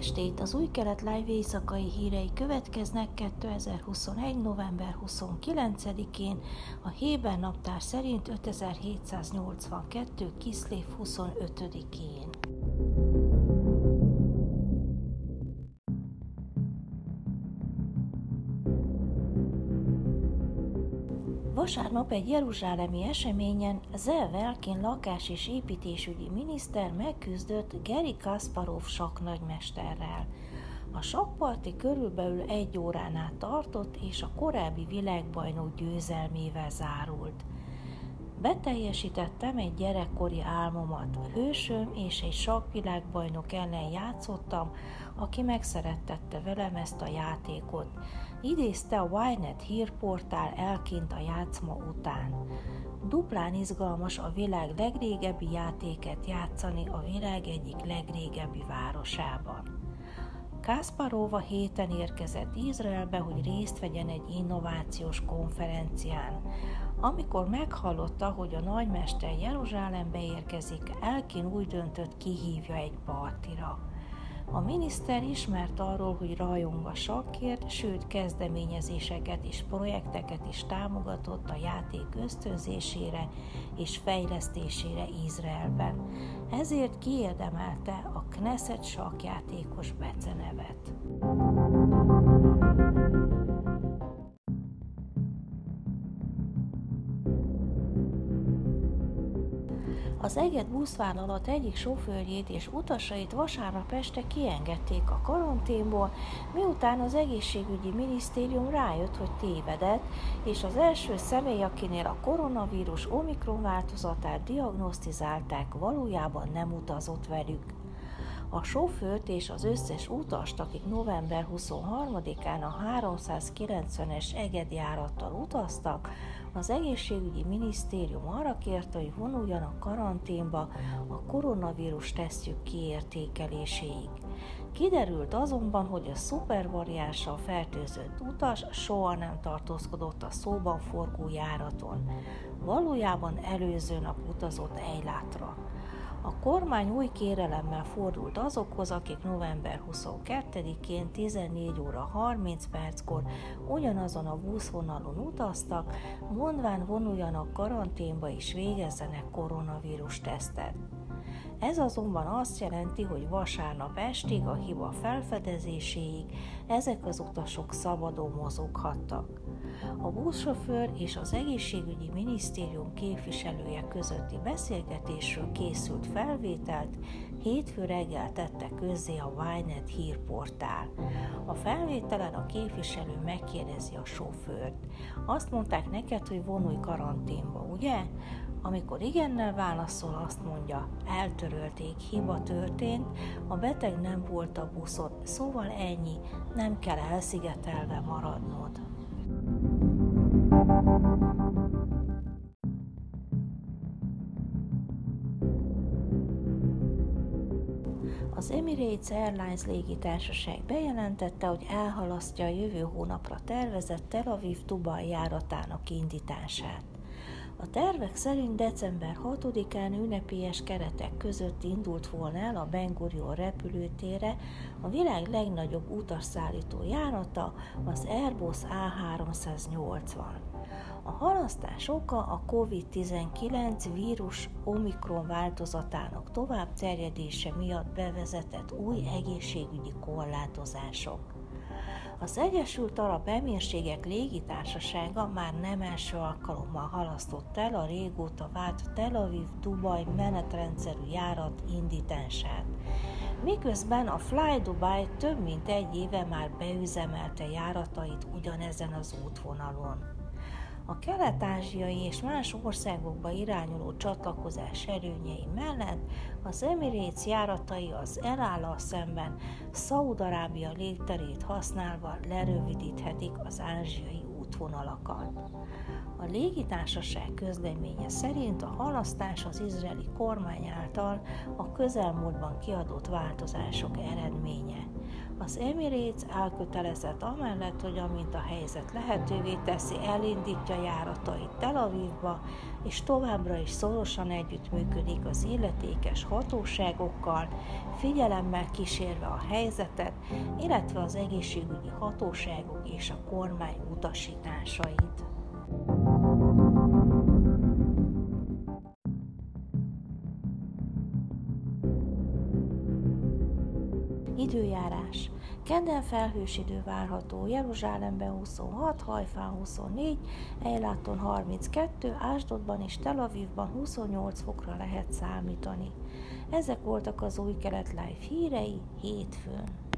estét! Az új kelet live éjszakai hírei következnek 2021. november 29-én, a Héber naptár szerint 5782. Kiszlév 25-én. Vasárnap egy jeruzsálemi eseményen Zev Elkin lakás- és építésügyi miniszter megküzdött Geri Kasparov saknagymesterrel. A sakparti körülbelül egy órán át tartott, és a korábbi világbajnok győzelmével zárult. Beteljesítettem egy gyerekkori álmomat. Hősöm és egy sakvilágbajnok ellen játszottam, aki megszerettette velem ezt a játékot. Idézte a Ynet hírportál elkint a játszma után. Duplán izgalmas a világ legrégebbi játéket játszani a világ egyik legrégebbi városában. Kasparova héten érkezett Izraelbe, hogy részt vegyen egy innovációs konferencián. Amikor meghallotta, hogy a nagymester Jeruzsálembe érkezik, Elkin úgy döntött, kihívja egy partira. A miniszter ismert arról, hogy rajong a sakkért, sőt kezdeményezéseket és projekteket is támogatott a játék ösztönzésére és fejlesztésére Izraelben. Ezért kiérdemelte a Knesset sakkjátékos becenevet. Az Eget buszvállalat egyik sofőrjét és utasait vasárnap este kiengedték a karanténból, miután az egészségügyi minisztérium rájött, hogy tévedett, és az első személy, akinél a koronavírus omikron változatát diagnosztizálták, valójában nem utazott velük. A sofőrt és az összes utast, akik november 23-án a 390-es egedjárattal utaztak, az egészségügyi minisztérium arra kérte, hogy vonuljanak karanténba a koronavírus tesztjük kiértékeléséig. Kiderült azonban, hogy a szupervariánssal fertőzött utas soha nem tartózkodott a szóban forgó járaton. Valójában előző nap utazott Eilátra. A kormány új kérelemmel fordult azokhoz, akik november 22-én 14 óra 30 perckor ugyanazon a buszvonalon utaztak, mondván vonuljanak karanténba és végezzenek koronavírus tesztet. Ez azonban azt jelenti, hogy vasárnap estig a hiba felfedezéséig ezek az utasok szabadon mozoghattak. A buszsofőr és az egészségügyi minisztérium képviselője közötti beszélgetésről készült felvételt hétfő reggel tette közzé a Ynet hírportál. A felvételen a képviselő megkérdezi a sofőrt. Azt mondták neked, hogy vonulj karanténba, ugye? Amikor igennel válaszol, azt mondja, eltörölték, hiba történt, a beteg nem volt a buszon, szóval ennyi, nem kell elszigetelve maradnod. Az Emirates Airlines légitársaság bejelentette, hogy elhalasztja a jövő hónapra tervezett Tel Aviv-Dubai járatának indítását. A tervek szerint december 6-án ünnepélyes keretek között indult volna el a Ben Gurion repülőtére a világ legnagyobb utasszállító járata, az Airbus A380. A halasztás oka a COVID-19 vírus omikron változatának tovább terjedése miatt bevezetett új egészségügyi korlátozások. Az Egyesült Arab Emírségek légitársasága már nem első alkalommal halasztott el a régóta vált Tel Aviv-Dubaj menetrendszerű járat indítását, miközben a Fly Dubai több mint egy éve már beüzemelte járatait ugyanezen az útvonalon. A kelet-ázsiai és más országokba irányuló csatlakozás erőnyei mellett az Emirates járatai az elállal szemben Szaudarábia légterét használva lerövidíthetik az ázsiai útvonalakat. A légitársaság közleménye szerint a halasztás az izraeli kormány által a közelmúltban kiadott változások eredménye. Az Emirates elkötelezett amellett, hogy amint a helyzet lehetővé teszi, elindítja járatait Tel Avivba, és továbbra is szorosan együttműködik az illetékes hatóságokkal, figyelemmel kísérve a helyzetet, illetve az egészségügyi hatóságok és a kormány utasításait. Időjárás. Kedden felhős idő várható, Jeruzsálemben 26, Hajfán 24, Ejláton 32, Ásdodban és Tel Avivban 28 fokra lehet számítani. Ezek voltak az új kelet live hírei hétfőn.